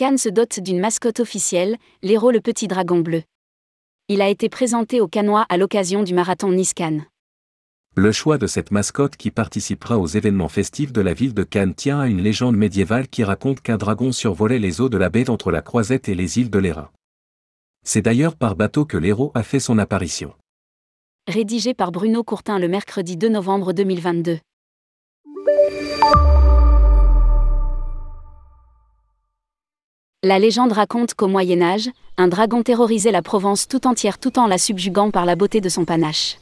Cannes se dote d'une mascotte officielle, l'héros le petit dragon bleu. Il a été présenté au Canois à l'occasion du marathon Nice-Cannes. Le choix de cette mascotte qui participera aux événements festifs de la ville de Cannes tient à une légende médiévale qui raconte qu'un dragon survolait les eaux de la baie entre la Croisette et les îles de l'Hérin. C'est d'ailleurs par bateau que l'héros a fait son apparition. Rédigé par Bruno Courtin le mercredi 2 novembre 2022. La légende raconte qu'au Moyen Âge, un dragon terrorisait la Provence tout entière tout en la subjuguant par la beauté de son panache.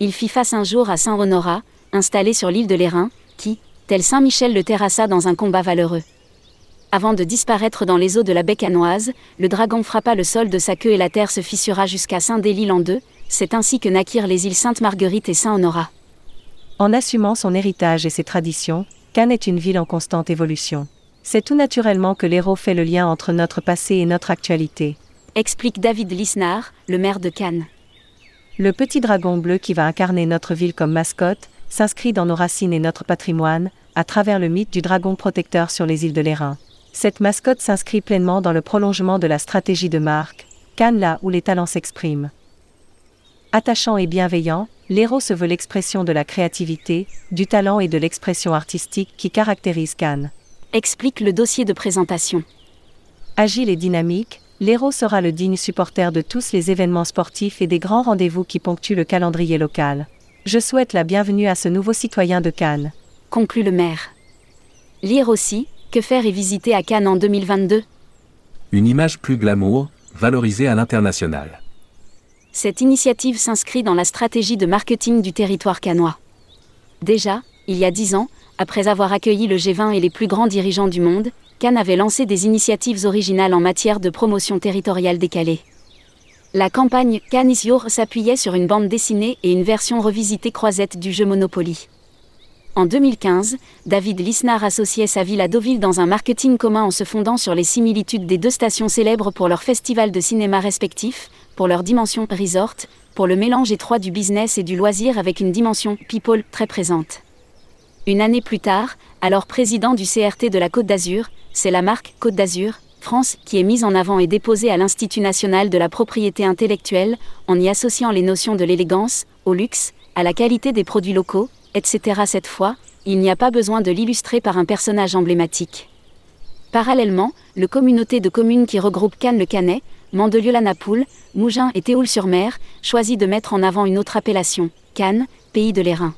Il fit face un jour à Saint Honorat, installé sur l'île de l'Airain, qui, tel Saint Michel le terrassa dans un combat valeureux. Avant de disparaître dans les eaux de la baie canoise, le dragon frappa le sol de sa queue et la terre se fissura jusqu'à Saint-Délile en deux, c'est ainsi que naquirent les îles Sainte-Marguerite et Saint-Honorat. En assumant son héritage et ses traditions, Cannes est une ville en constante évolution. C'est tout naturellement que l'héros fait le lien entre notre passé et notre actualité. Explique David Lisnard, le maire de Cannes. Le petit dragon bleu qui va incarner notre ville comme mascotte s'inscrit dans nos racines et notre patrimoine, à travers le mythe du dragon protecteur sur les îles de l'Airain. Cette mascotte s'inscrit pleinement dans le prolongement de la stratégie de marque, Cannes là où les talents s'expriment. Attachant et bienveillant, l'héros se veut l'expression de la créativité, du talent et de l'expression artistique qui caractérise Cannes explique le dossier de présentation. Agile et dynamique, l'héros sera le digne supporter de tous les événements sportifs et des grands rendez-vous qui ponctuent le calendrier local. Je souhaite la bienvenue à ce nouveau citoyen de Cannes. Conclut le maire. Lire aussi, que faire et visiter à Cannes en 2022 Une image plus glamour, valorisée à l'international. Cette initiative s'inscrit dans la stratégie de marketing du territoire canois. Déjà, il y a dix ans, après avoir accueilli le G20 et les plus grands dirigeants du monde, Cannes avait lancé des initiatives originales en matière de promotion territoriale décalée. La campagne Cannes is Your s'appuyait sur une bande dessinée et une version revisitée croisette du jeu Monopoly. En 2015, David Lisnard associait sa ville à Deauville dans un marketing commun en se fondant sur les similitudes des deux stations célèbres pour leurs festivals de cinéma respectifs, pour leur dimension resort, pour le mélange étroit du business et du loisir avec une dimension people très présente. Une année plus tard, alors président du CRT de la Côte d'Azur, c'est la marque Côte d'Azur, France, qui est mise en avant et déposée à l'Institut national de la propriété intellectuelle, en y associant les notions de l'élégance, au luxe, à la qualité des produits locaux, etc. Cette fois, il n'y a pas besoin de l'illustrer par un personnage emblématique. Parallèlement, le communauté de communes qui regroupe Cannes-le-Canet, Mandelieu-la-Napoule, Mougins et Théoul-sur-Mer choisit de mettre en avant une autre appellation, Cannes, pays de l'Airain.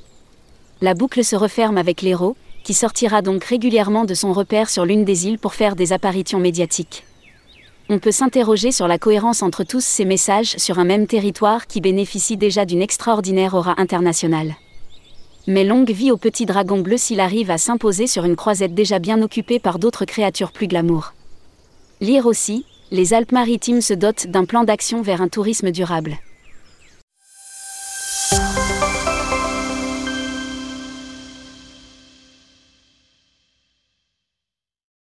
La boucle se referme avec l'héros, qui sortira donc régulièrement de son repère sur l'une des îles pour faire des apparitions médiatiques. On peut s'interroger sur la cohérence entre tous ces messages sur un même territoire qui bénéficie déjà d'une extraordinaire aura internationale. Mais longue vie au petit dragon bleu s'il arrive à s'imposer sur une croisette déjà bien occupée par d'autres créatures plus glamour. Lire aussi, les Alpes-Maritimes se dotent d'un plan d'action vers un tourisme durable.